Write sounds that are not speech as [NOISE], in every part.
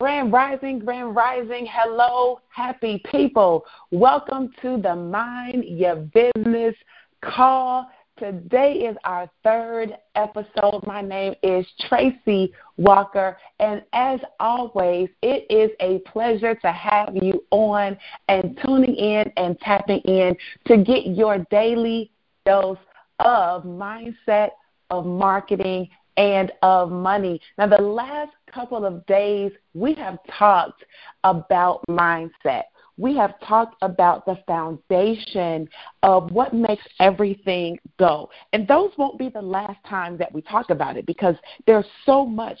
Grand Rising, Grand Rising. Hello, happy people. Welcome to the Mind Your Business call. Today is our third episode. My name is Tracy Walker, and as always, it is a pleasure to have you on and tuning in and tapping in to get your daily dose of mindset, of marketing, and of money. Now, the last couple of days, we have talked about mindset we have talked about the foundation of what makes everything go. And those won't be the last time that we talk about it because there's so much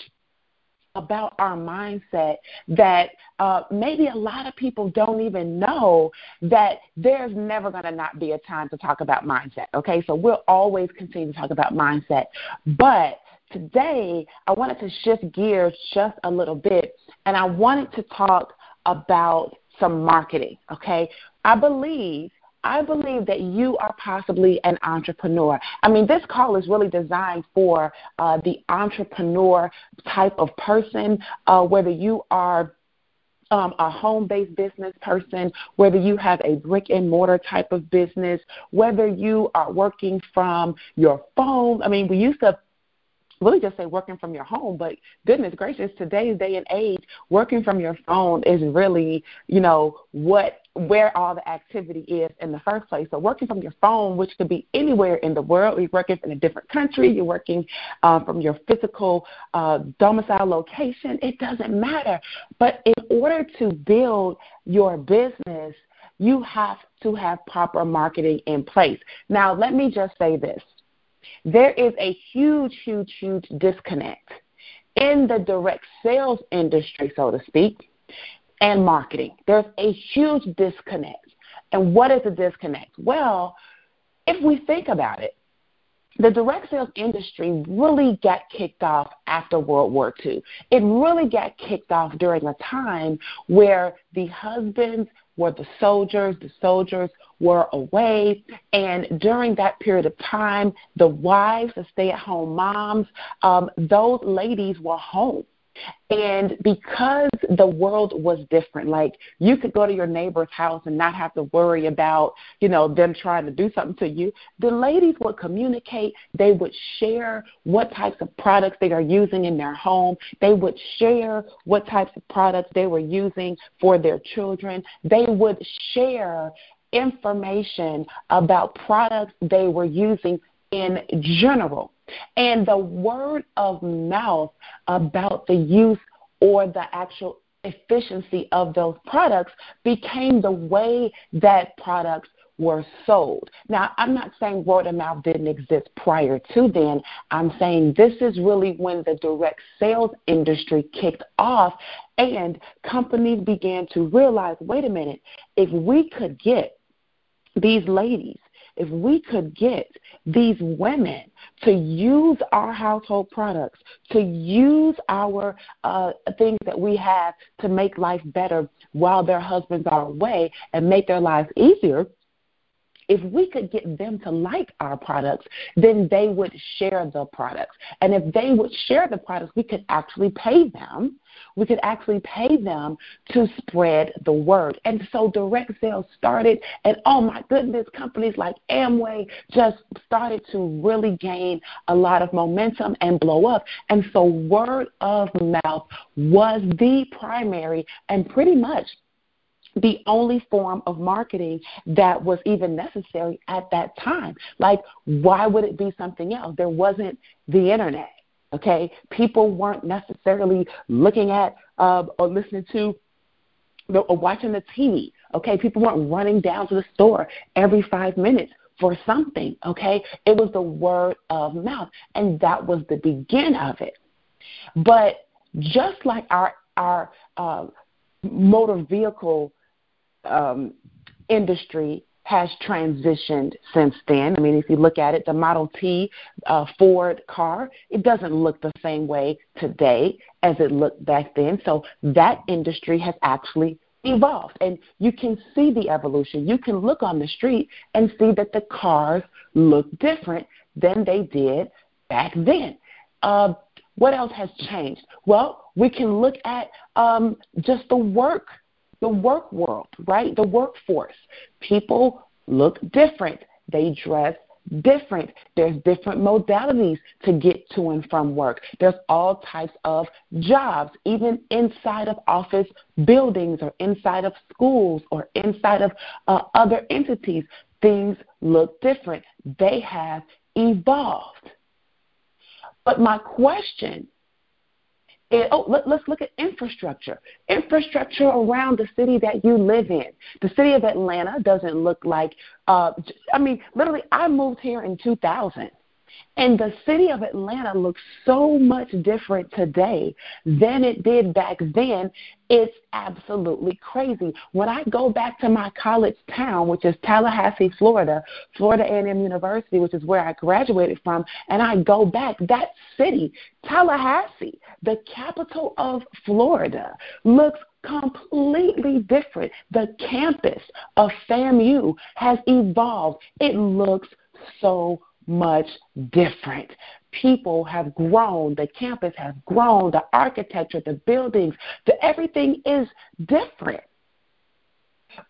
about our mindset that uh, maybe a lot of people don't even know that there's never going to not be a time to talk about mindset. Okay, so we'll always continue to talk about mindset. But today, I wanted to shift gears just a little bit and I wanted to talk about some marketing, okay? I believe I believe that you are possibly an entrepreneur. I mean, this call is really designed for uh, the entrepreneur type of person, uh, whether you are um, a home based business person, whether you have a brick and mortar type of business, whether you are working from your phone. I mean, we used to really just say working from your home, but goodness gracious, today's day and age, working from your phone is really, you know, what where all the activity is in the first place. So working from your phone, which could be anywhere in the world, you're working in a different country, you're working uh, from your physical uh, domicile location, it doesn't matter. But in order to build your business, you have to have proper marketing in place. Now, let me just say this there is a huge, huge, huge disconnect in the direct sales industry, so to speak, and marketing. There's a huge disconnect. And what is the disconnect? Well, if we think about it, the direct sales industry really got kicked off after World War II. It really got kicked off during a time where the husbands were the soldiers, the soldiers were away, and during that period of time, the wives, the stay at home moms, um, those ladies were home. And because the world was different, like you could go to your neighbor's house and not have to worry about, you know, them trying to do something to you, the ladies would communicate. They would share what types of products they are using in their home. They would share what types of products they were using for their children. They would share information about products they were using in general. And the word of mouth about the use or the actual efficiency of those products became the way that products were sold. Now, I'm not saying word of mouth didn't exist prior to then. I'm saying this is really when the direct sales industry kicked off and companies began to realize wait a minute, if we could get these ladies if we could get these women to use our household products, to use our uh, things that we have to make life better while their husbands are away and make their lives easier, if we could get them to like our products, then they would share the products. And if they would share the products, we could actually pay them. We could actually pay them to spread the word. And so direct sales started, and oh my goodness, companies like Amway just started to really gain a lot of momentum and blow up. And so word of mouth was the primary and pretty much the only form of marketing that was even necessary at that time. Like, why would it be something else? There wasn't the internet. Okay, people weren't necessarily looking at uh, or listening to or watching the TV. Okay, people weren't running down to the store every five minutes for something. Okay, it was the word of mouth, and that was the begin of it. But just like our our uh, motor vehicle um, industry has transitioned since then. I mean, if you look at it, the Model T uh, Ford car, it doesn't look the same way today as it looked back then. So that industry has actually evolved. And you can see the evolution. You can look on the street and see that the cars look different than they did back then. Uh, what else has changed? Well, We can look at um, just the work, the work world, right? The workforce. People look different. They dress different. There's different modalities to get to and from work. There's all types of jobs, even inside of office buildings or inside of schools or inside of uh, other entities. Things look different. They have evolved. But my question and, oh, let, us look at infrastructure. Infrastructure around the city that you live in. The city of Atlanta doesn't look like, uh, I mean, literally, I moved here in 2000. And the city of Atlanta looks so much different today than it did back then. It's absolutely crazy. When I go back to my college town, which is Tallahassee, Florida, Florida A&M University, which is where I graduated from, and I go back, that city, Tallahassee, the capital of Florida, looks completely different. The campus of FAMU has evolved. It looks so much different. People have grown, the campus has grown, the architecture, the buildings, the everything is different.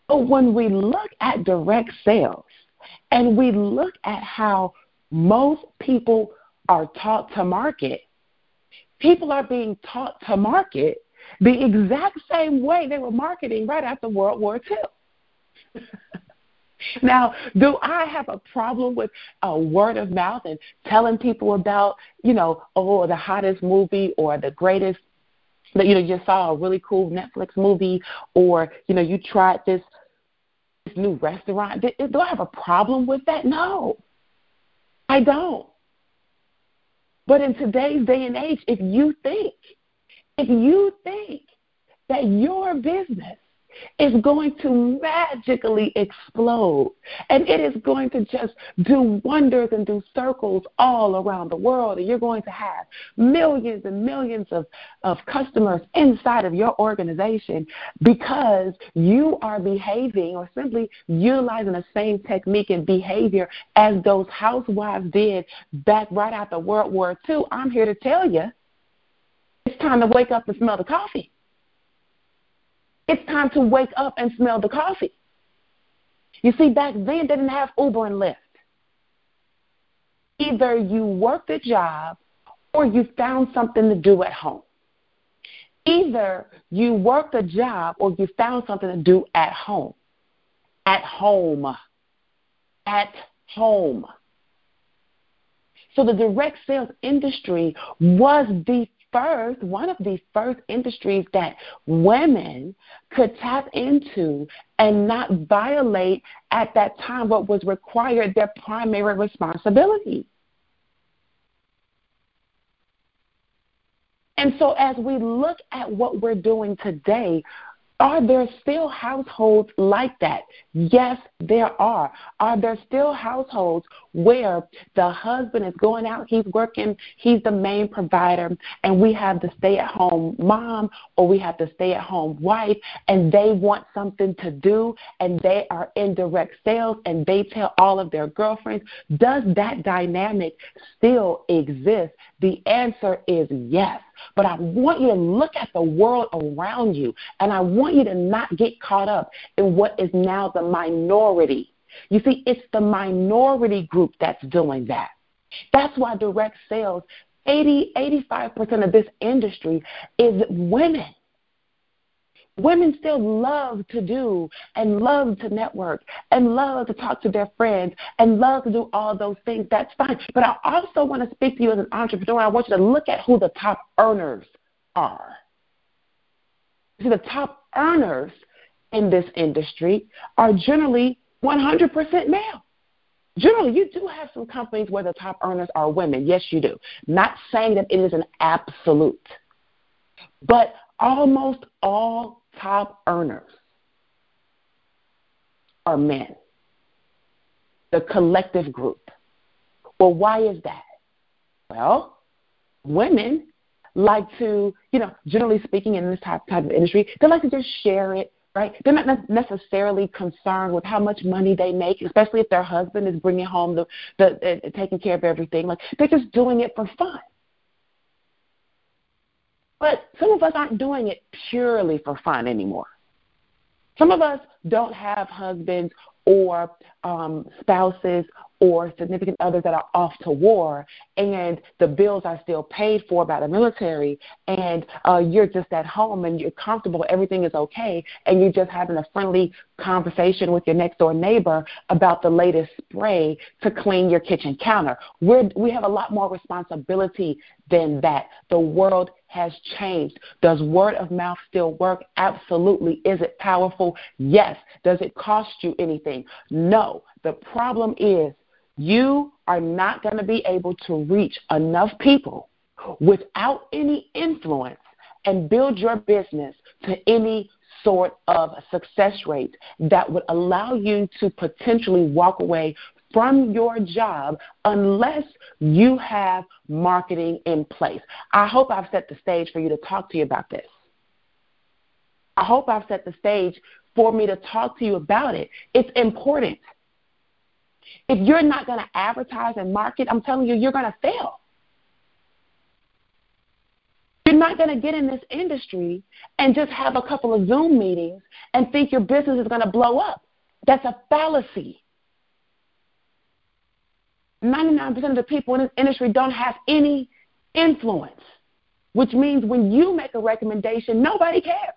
But when we look at direct sales and we look at how most people are taught to market, people are being taught to market the exact same way they were marketing right after World War II. [LAUGHS] Now, do I have a problem with a word of mouth and telling people about, you know, oh, the hottest movie or the greatest that you know you saw a really cool Netflix movie or you know you tried this this new restaurant? Do, I have a problem with that? No, I don't. But in today's day and age, if you think, if you think that your business is going to magically explode. And it is going to just do wonders and do circles all around the world. And you're going to have millions and millions of, of customers inside of your organization because you are behaving or simply utilizing the same technique and behavior as those housewives did back right after World War II. I'm here to tell you it's time to wake up and smell the coffee. It's time to wake up and smell the coffee. You see, back then they didn't have Uber and Lyft. Either you worked a job or you found something to do at home. Either you worked a job or you found something to do at home. At home. At home. So the direct sales industry was the first, one of the first industries that women could tap into and not violate at that time what was required their primary responsibility. And so, as we look at what we're doing today, are there still households like that? Yes, there are. Are there still households where the husband is going out, he's working, he's the main provider, and we have the stay at home mom or we have the stay at home wife, and they want something to do and they are in direct sales and they tell all of their girlfriends? Does that dynamic still exist? The answer is yes. But I want you to look at the world around you, and I want you to not get caught up in what is now the minority. You see, it's the minority group that's doing that. That's why direct sales, 80, 85% of this industry is women. Women still love to do and love to network and love to talk to their friends and love to do all those things. That's fine. But I also want to speak to you as an entrepreneur. I want you to look at who the top earners are. See, the top earners in this industry are generally 100% male. Generally, you do have some companies where the top earners are women. Yes, you do. Not saying that it is an absolute. But almost all top earners are men, the collective group. Well, why is that? Well, women like to, you know, generally speaking in this type, type of industry, they like to just share it, right? They're not necessarily concerned with how much money they make, especially if their husband is bringing home the, the uh, taking care of everything. Like they're just doing it for fun. But some of us aren't doing it purely for fun anymore. Some of us don't have husbands or um, spouses or significant others that are off to war and the bills are still paid for by the military and uh, you're just at home and you're comfortable, everything is okay, and you're just having a friendly conversation with your next door neighbor about the latest spray to clean your kitchen counter. We're, we have a lot more responsibility than that. The world has changed. Does word of mouth still work? Absolutely. Is it powerful? Yes. Does it cost you anything? No. The problem is you are not going to be able to reach enough people without any influence and build your business to any sort of success rate that would allow you to potentially walk away from your job unless you have marketing in place. I hope I've set the stage for you to talk to you about this. I hope I've set the stage for me to talk to you about it. It's important. If you're not going to advertise and market, I'm telling you, you're going to fail. You're not going to get in this industry and just have a couple of Zoom meetings and think your business is going to blow up. That's a fallacy. 99% of the people in this industry don't have any influence, which means when you make a recommendation, nobody cares.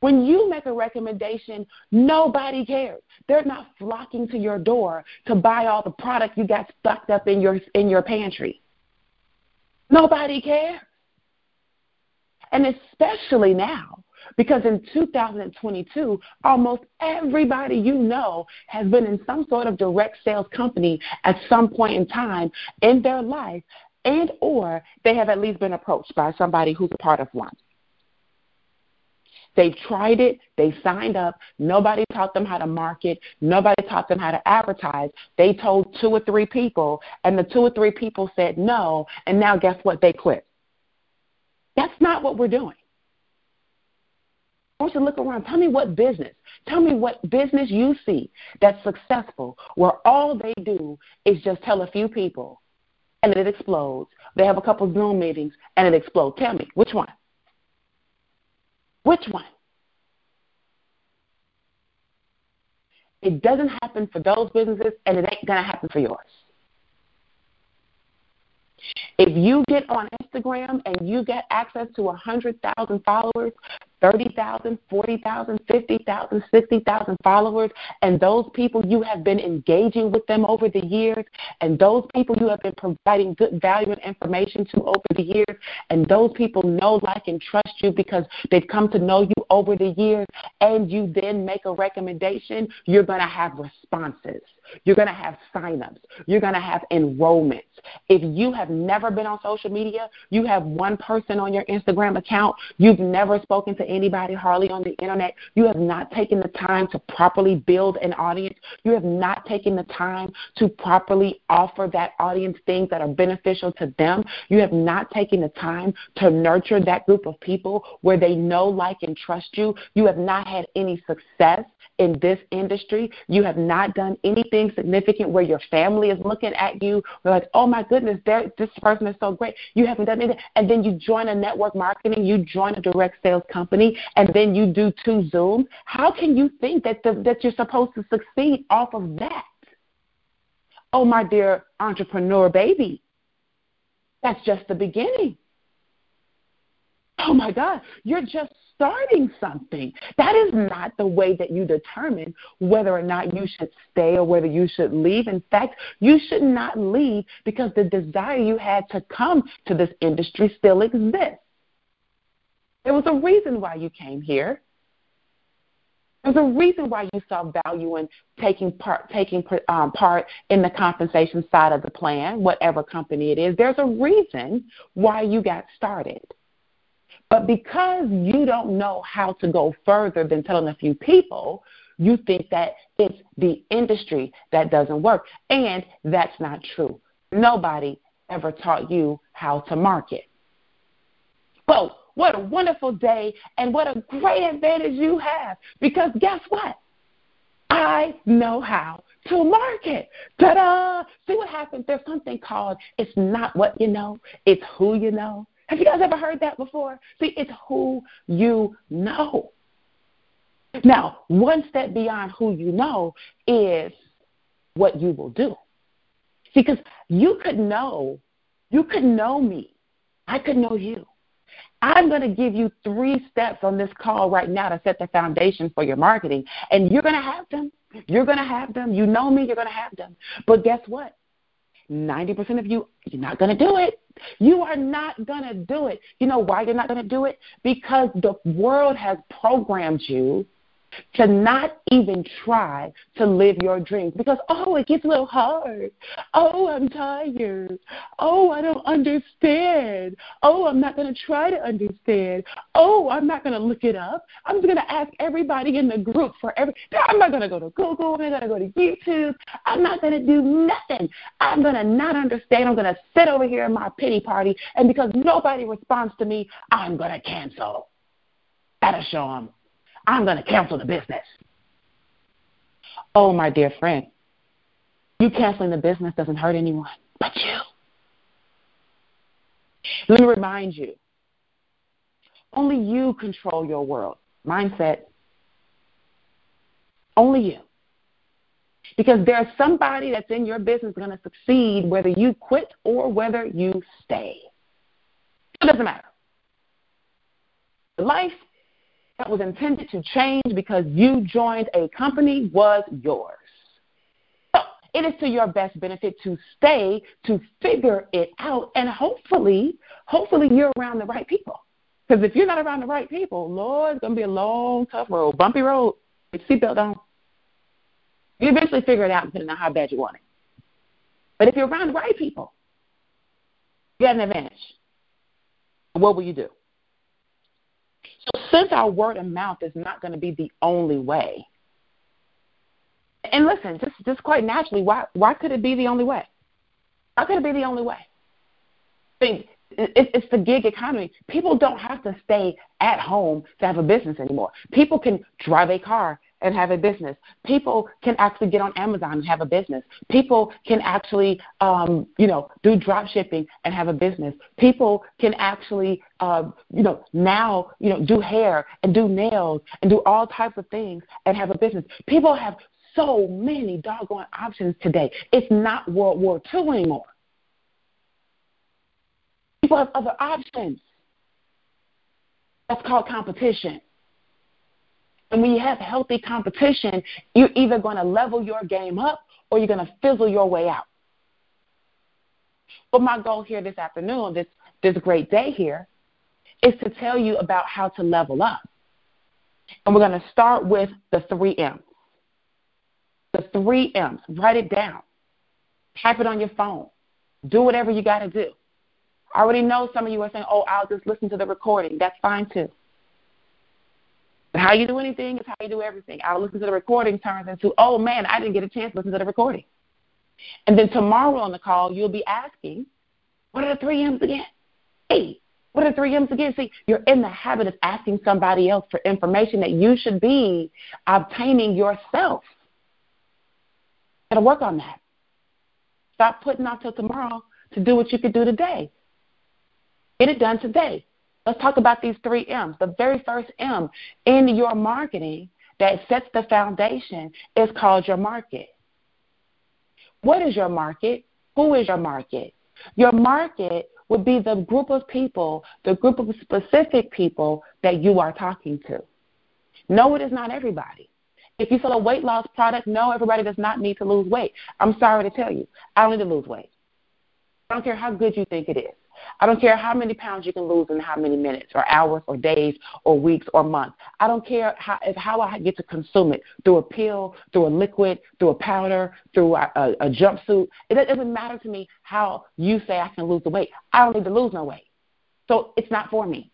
When you make a recommendation, nobody cares. They're not flocking to your door to buy all the product you got stocked up in your in your pantry. Nobody cares. And especially now, because in 2022, almost everybody you know has been in some sort of direct sales company at some point in time in their life and or they have at least been approached by somebody who's part of one. They've tried it, they signed up, nobody taught them how to market, nobody taught them how to advertise. They told two or three people, and the two or three people said no, and now guess what? They quit. That's not what we're doing. I want you to look around. Tell me what business. Tell me what business you see that's successful where all they do is just tell a few people and then it explodes. They have a couple Zoom meetings and it explodes. Tell me, which one? Which one? It doesn't happen for those businesses, and it ain't going to happen for yours. If you get on Instagram and you get access to 100,000 followers, 30,000, 40,000, 50,000, 60,000 followers, and those people you have been engaging with them over the years, and those people you have been providing good value and information to over the years, and those people know, like, and trust you because they've come to know you over the years, and you then make a recommendation, you're going to have responses. You're going to have signups. You're going to have enrollments. If you have never been on social media, you have one person on your Instagram account, you've never spoken to anybody hardly on the internet, you have not taken the time to properly build an audience, you have not taken the time to properly offer that audience things that are beneficial to them, you have not taken the time to nurture that group of people where they know, like, and trust you, you have not had any success in this industry, you have not done anything significant where your family is looking at you, like, oh my goodness, this person is so great. You haven't done anything. And then you join a network marketing, you join a direct sales company, and then you do two Zooms. How can you think that, the, that you're supposed to succeed off of that? Oh, my dear entrepreneur baby, that's just the beginning. Oh my God, you're just starting something. That is not the way that you determine whether or not you should stay or whether you should leave. In fact, you should not leave because the desire you had to come to this industry still exists. There was a reason why you came here. There's a reason why you saw value in taking part taking um, part in the compensation side of the plan, whatever company it is. There's a reason why you got started. But because you don't know how to go further than telling a few people, you think that it's the industry that doesn't work. And that's not true. Nobody ever taught you how to market. Well, what a wonderful day and what a great advantage you have because guess what? I know how to market. Ta-da! See what happens? There's something called it's not what you know, it's who you know. Have you guys ever heard that before? See, it's who you know. Now, one step beyond who you know is what you will do. Because you could know, you could know me. I could know you. I'm going to give you three steps on this call right now to set the foundation for your marketing. And you're going to have them. You're going to have them. You know me, you're going to have them. But guess what? 90% of you, you're not going to do it. You are not going to do it. You know why you're not going to do it? Because the world has programmed you to not even try to live your dreams because, oh, it gets a little hard. Oh, I'm tired. Oh, I don't understand. Oh, I'm not going to try to understand. Oh, I'm not going to look it up. I'm just going to ask everybody in the group for every. I'm not going to go to Google. I'm not going to go to YouTube. I'm not going to do nothing. I'm going to not understand. I'm going to sit over here in my pity party, and because nobody responds to me, I'm going to cancel. That'll show them I'm going to cancel the business. Oh, my dear friend, you canceling the business doesn't hurt anyone but you. Let me remind you only you control your world, mindset. Only you. Because there's somebody that's in your business going to succeed whether you quit or whether you stay. It doesn't matter. Life that was intended to change because you joined a company was yours. So it is to your best benefit to stay, to figure it out, and hopefully, hopefully you're around the right people. Because if you're not around the right people, Lord, it's going to be a long, tough road, bumpy road. Seatbelt on. You eventually figure it out depending on how bad you want it. But if you're around the right people, you have an advantage. What will you do? So since our word of mouth is not going to be the only way, and listen, just just quite naturally, why why could it be the only way? How could it be the only way? I mean, Think it's the gig economy. People don't have to stay at home to have a business anymore. People can drive a car and have a business. People can actually get on Amazon and have a business. People can actually, um, you know, do drop shipping and have a business. People can actually, uh, you know, now, you know, do hair and do nails and do all types of things and have a business. People have so many doggone options today. It's not World War II anymore. People have other options. That's called competition. And when you have healthy competition, you're either going to level your game up or you're going to fizzle your way out. But my goal here this afternoon, this, this great day here, is to tell you about how to level up. And we're going to start with the three M's. The three M's. Write it down. Type it on your phone. Do whatever you got to do. I already know some of you are saying, oh, I'll just listen to the recording. That's fine too. How you do anything is how you do everything. I'll listen to the recording turns into, oh man, I didn't get a chance to listen to the recording. And then tomorrow on the call, you'll be asking, what are the three M's again? Hey, what are the three M's again? See, you're in the habit of asking somebody else for information that you should be obtaining yourself. Got to work on that. Stop putting off till tomorrow to do what you could do today. Get it done today. Let's talk about these three M's. The very first M in your marketing that sets the foundation is called your market. What is your market? Who is your market? Your market would be the group of people, the group of specific people that you are talking to. No, it is not everybody. If you sell a weight loss product, no, everybody does not need to lose weight. I'm sorry to tell you, I don't need to lose weight. I don't care how good you think it is. I don't care how many pounds you can lose in how many minutes or hours or days or weeks or months. I don't care how, how I get to consume it through a pill, through a liquid, through a powder, through a, a, a jumpsuit. It doesn't matter to me how you say I can lose the weight. I don't need to lose no weight. So it's not for me.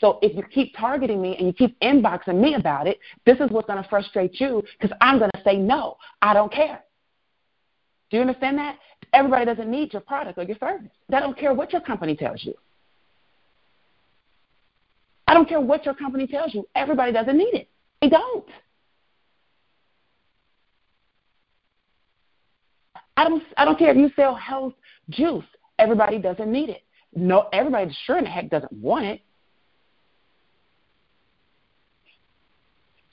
So if you keep targeting me and you keep inboxing me about it, this is what's going to frustrate you because I'm going to say no. I don't care. Do you understand that? Everybody doesn't need your product or your service. I don't care what your company tells you. I don't care what your company tells you. Everybody doesn't need it. They don't. I don't I don't care if you sell health juice. Everybody doesn't need it. no everybody sure in the heck doesn't want it.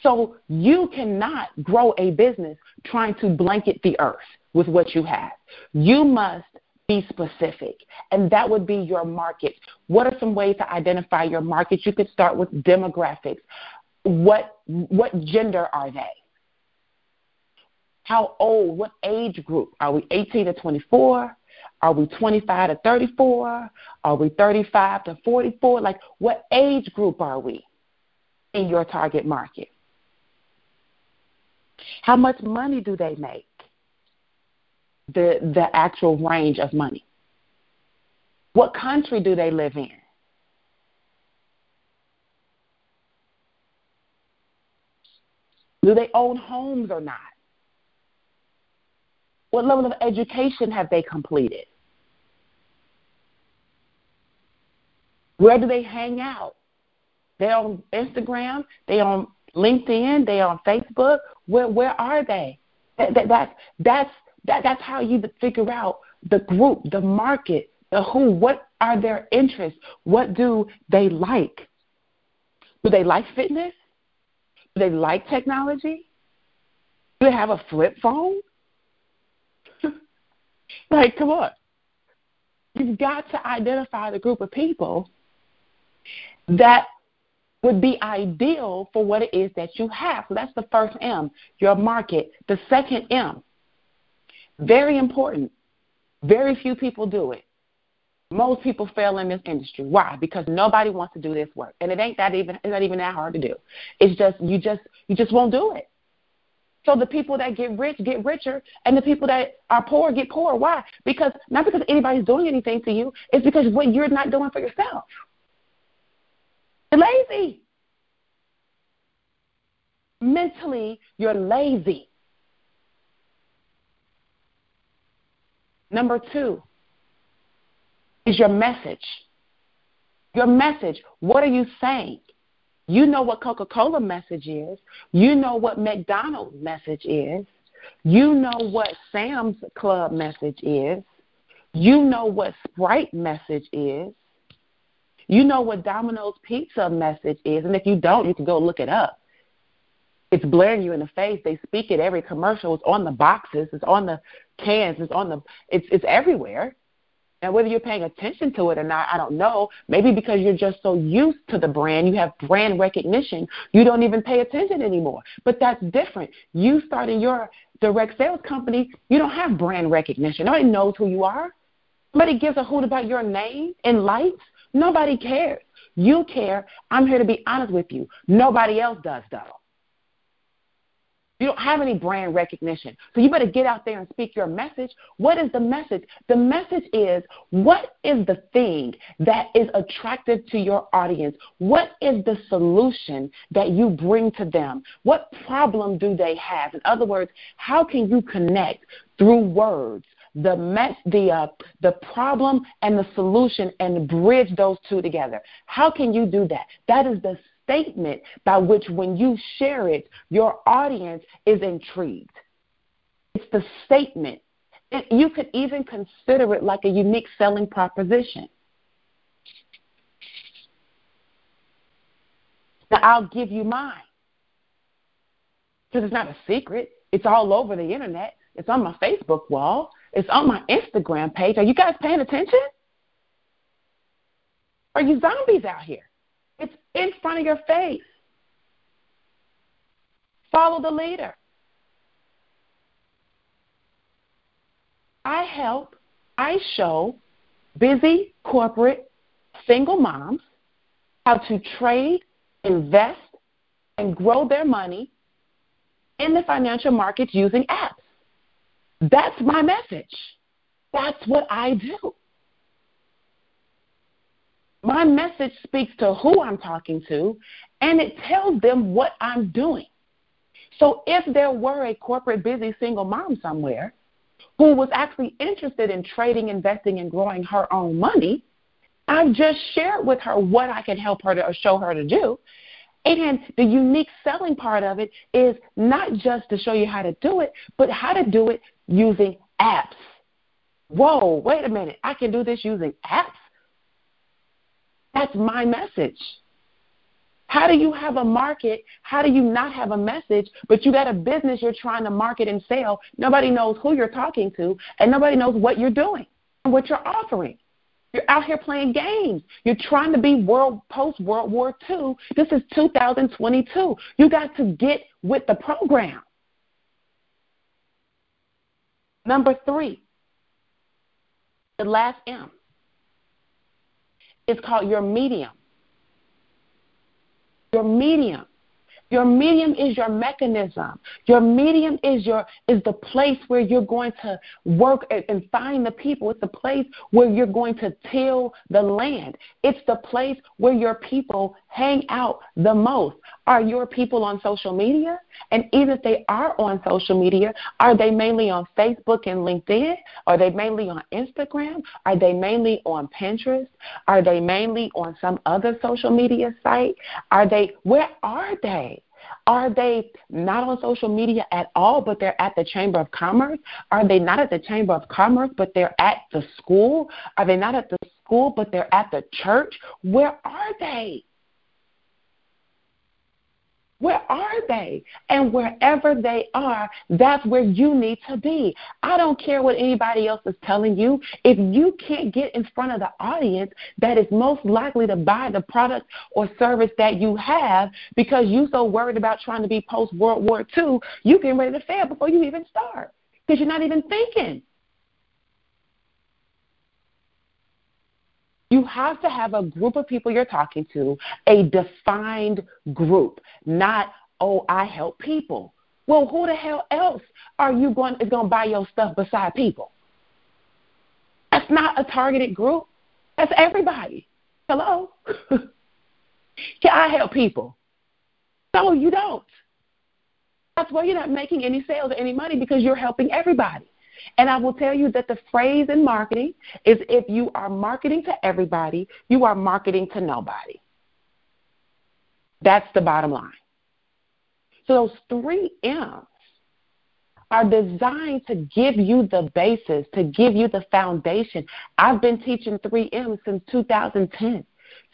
So you cannot grow a business trying to blanket the earth with what you have. You must be specific, and that would be your market. What are some ways to identify your market? You could start with demographics. What what gender are they? How old? What age group? Are we 18 to 24? Are we 25 to 34? Are we 35 to 44? Like, what age group are we in your target market? How much money do they make? The, the actual range of money. What country do they live in? Do they own homes or not? What level of education have they completed? Where do they hang out? They on Instagram? They on LinkedIn? They on Facebook? Where where are they? That, that, that that's that, that's how you figure out the group, the market, the who. What are their interests? What do they like? Do they like fitness? Do they like technology? Do they have a flip phone? [LAUGHS] like, come on. You've got to identify the group of people that would be ideal for what it is that you have. So that's the first M, your market. The second M, very important. Very few people do it. Most people fail in this industry. Why? Because nobody wants to do this work, and it ain't that even it's not even that hard to do. It's just you just you just won't do it. So the people that get rich get richer, and the people that are poor get poor. Why? Because not because anybody's doing anything to you. It's because what you're not doing for yourself. You're lazy. Mentally, you're lazy. Number two is your message. Your message. What are you saying? You know what Coca Cola message is. You know what McDonald's message is. You know what Sam's Club message is. You know what Sprite message is. You know what Domino's Pizza message is. And if you don't, you can go look it up. It's blaring you in the face. They speak it every commercial. It's on the boxes. It's on the cans. It's on the. It's it's everywhere. And whether you're paying attention to it or not, I don't know. Maybe because you're just so used to the brand, you have brand recognition, you don't even pay attention anymore. But that's different. You starting your direct sales company, you don't have brand recognition. Nobody knows who you are. Nobody gives a hoot about your name and lights. Nobody cares. You care. I'm here to be honest with you. Nobody else does, though. You don't have any brand recognition. So you better get out there and speak your message. What is the message? The message is what is the thing that is attractive to your audience? What is the solution that you bring to them? What problem do they have? In other words, how can you connect through words the mess, the uh, the problem and the solution and bridge those two together. How can you do that? That is the statement by which when you share it, your audience is intrigued. It's the statement. It, you could even consider it like a unique selling proposition. Now, I'll give you mine because it's not a secret. It's all over the internet. It's on my Facebook wall. It's on my Instagram page. Are you guys paying attention? Are you zombies out here? It's in front of your face. Follow the leader. I help, I show busy corporate single moms how to trade, invest, and grow their money in the financial markets using apps. That's my message. That's what I do. My message speaks to who I'm talking to, and it tells them what I'm doing. So if there were a corporate busy single mom somewhere who was actually interested in trading, investing, and growing her own money, I've just shared with her what I can help her to or show her to do. And the unique selling part of it is not just to show you how to do it, but how to do it using apps. Whoa, wait a minute. I can do this using apps? That's my message. How do you have a market? How do you not have a message, but you got a business you're trying to market and sell? Nobody knows who you're talking to, and nobody knows what you're doing and what you're offering. You're out here playing games. You're trying to be world post World War II. This is 2022. You got to get with the program. Number three, the last M is called your medium. Your medium. Your medium is your mechanism. Your medium is your is the place where you're going to work and find the people. It's the place where you're going to till the land. It's the place where your people hang out the most. Are your people on social media? And even if they are on social media, are they mainly on Facebook and LinkedIn? Are they mainly on Instagram? Are they mainly on Pinterest? Are they mainly on some other social media site? Are they where are they? Are they not on social media at all, but they're at the Chamber of Commerce? Are they not at the Chamber of Commerce, but they're at the school? Are they not at the school, but they're at the church? Where are they? Where are they? And wherever they are, that's where you need to be. I don't care what anybody else is telling you. If you can't get in front of the audience that is most likely to buy the product or service that you have because you're so worried about trying to be post World War II, you're getting ready to fail before you even start because you're not even thinking. You have to have a group of people you're talking to, a defined group, not, oh, I help people. Well, who the hell else are you going is going to buy your stuff beside people? That's not a targeted group. That's everybody. Hello? [LAUGHS] Can I help people? No, you don't. That's why you're not making any sales or any money because you're helping everybody. And I will tell you that the phrase in marketing is if you are marketing to everybody, you are marketing to nobody. That's the bottom line. So those three M's are designed to give you the basis, to give you the foundation. I've been teaching 3M since 2010.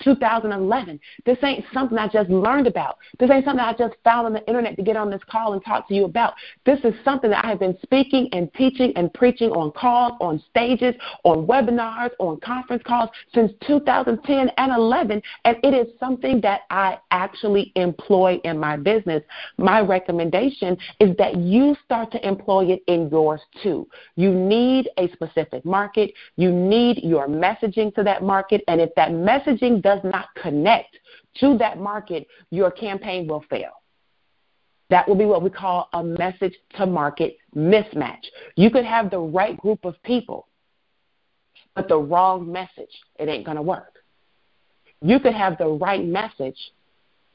2011. This ain't something I just learned about. This ain't something I just found on the internet to get on this call and talk to you about. This is something that I have been speaking and teaching and preaching on calls, on stages, on webinars, on conference calls since 2010 and 11, and it is something that I actually employ in my business. My recommendation is that you start to employ it in yours too. You need a specific market. You need your messaging to that market, and if that messaging does not connect to that market, your campaign will fail. That will be what we call a message to market mismatch. You could have the right group of people, but the wrong message. It ain't going to work. You could have the right message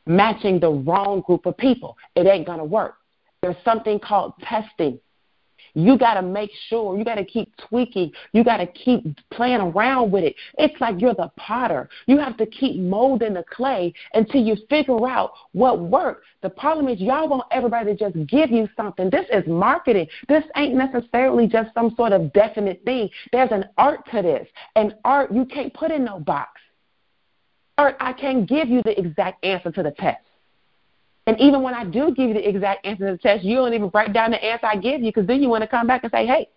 matching the wrong group of people. It ain't going to work. There's something called testing you got to make sure, you got to keep tweaking, you got to keep playing around with it. It's like you're the potter. You have to keep molding the clay until you figure out what works. The problem is, y'all want everybody to just give you something. This is marketing. This ain't necessarily just some sort of definite thing. There's an art to this. An art, you can't put in no box. Art, I can't give you the exact answer to the test. And even when I do give you the exact answer to the test, you don't even write down the answer I give you because then you want to come back and say, hey,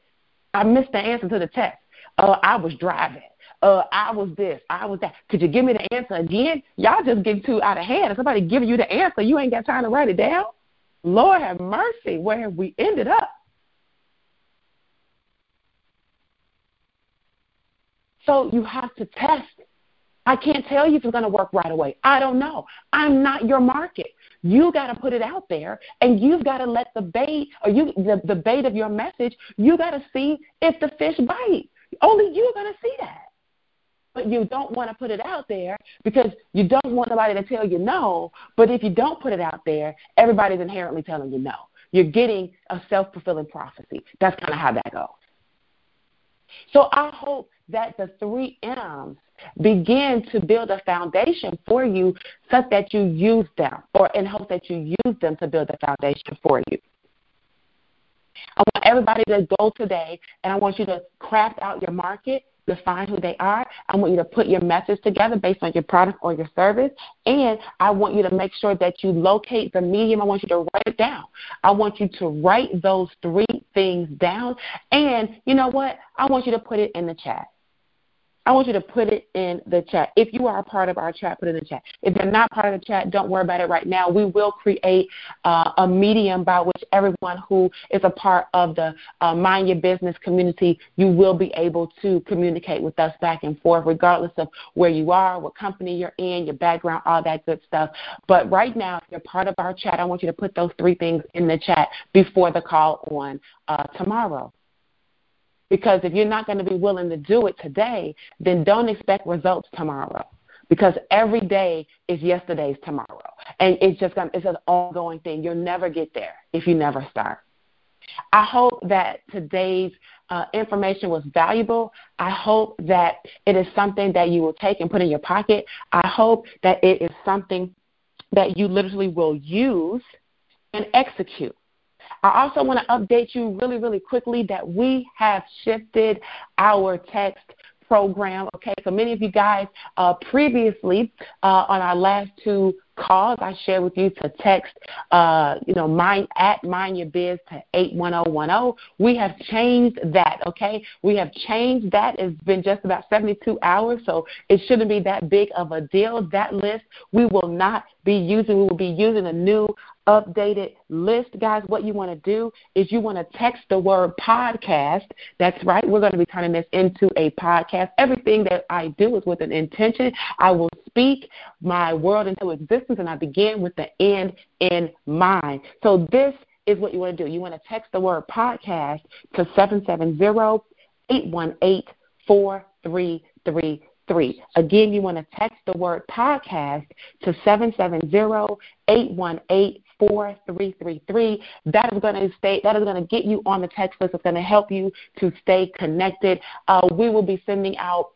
I missed the answer to the test. Uh, I was driving. Uh, I was this. I was that. Could you give me the answer again? Y'all just get too out of hand. If somebody giving you the answer, you ain't got time to write it down. Lord have mercy. Where have we ended up? So you have to test. I can't tell you if it's going to work right away. I don't know. I'm not your market. You got to put it out there, and you've got to let the bait or you the, the bait of your message. You got to see if the fish bite. Only you're going to see that. But you don't want to put it out there because you don't want nobody to tell you no. But if you don't put it out there, everybody's inherently telling you no. You're getting a self fulfilling prophecy. That's kind of how that goes. So I hope that the three M's begin to build a foundation for you such that you use them or in hope that you use them to build a foundation for you. I want everybody to go today and I want you to craft out your market, define who they are. I want you to put your message together based on your product or your service. And I want you to make sure that you locate the medium. I want you to write it down. I want you to write those three things down. And you know what? I want you to put it in the chat. I want you to put it in the chat. If you are a part of our chat, put it in the chat. If you're not part of the chat, don't worry about it right now. We will create uh, a medium by which everyone who is a part of the uh, Mind Your Business community, you will be able to communicate with us back and forth, regardless of where you are, what company you're in, your background, all that good stuff. But right now, if you're part of our chat, I want you to put those three things in the chat before the call on uh, tomorrow. Because if you're not going to be willing to do it today, then don't expect results tomorrow. Because every day is yesterday's tomorrow. And it's just it's an ongoing thing. You'll never get there if you never start. I hope that today's uh, information was valuable. I hope that it is something that you will take and put in your pocket. I hope that it is something that you literally will use and execute. I also want to update you really, really quickly that we have shifted our text program. Okay, so many of you guys uh, previously uh, on our last two calls, I shared with you to text, uh, you know, mind at mind your biz to eight one zero one zero. We have changed that. Okay, we have changed that. It's been just about seventy two hours, so it shouldn't be that big of a deal. That list we will not be using. We will be using a new updated list, guys, what you want to do is you want to text the word podcast. That's right. We're going to be turning this into a podcast. Everything that I do is with an intention. I will speak my world into existence, and I begin with the end in mind. So this is what you want to do. You want to text the word podcast to 770 818 4333. Again, you want to text the word podcast to 770 818 4333. That is going to stay that is going to get you on the text list. It's going to help you to stay connected. Uh, we will be sending out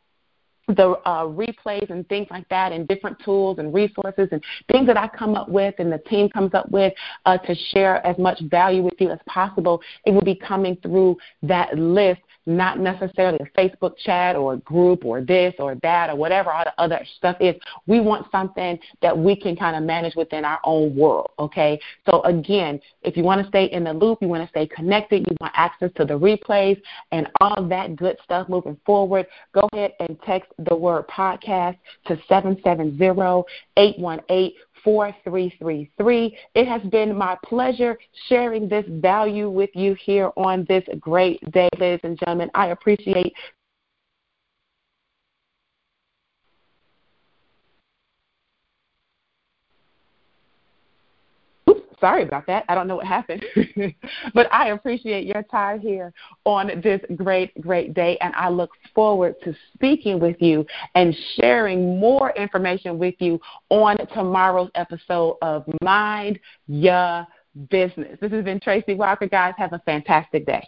the uh, replays and things like that, and different tools and resources and things that I come up with and the team comes up with uh, to share as much value with you as possible. It will be coming through that list not necessarily a Facebook chat or a group or this or that or whatever all the other stuff is. We want something that we can kind of manage within our own world, okay? So again, if you want to stay in the loop, you want to stay connected, you want access to the replays and all that good stuff moving forward, go ahead and text the word podcast to 770 818 4333. It has been my pleasure sharing this value with you here on this great day, ladies and gentlemen. I appreciate Sorry about that. I don't know what happened. [LAUGHS] but I appreciate your time here on this great, great day. And I look forward to speaking with you and sharing more information with you on tomorrow's episode of Mind Your Business. This has been Tracy Walker. Guys, have a fantastic day.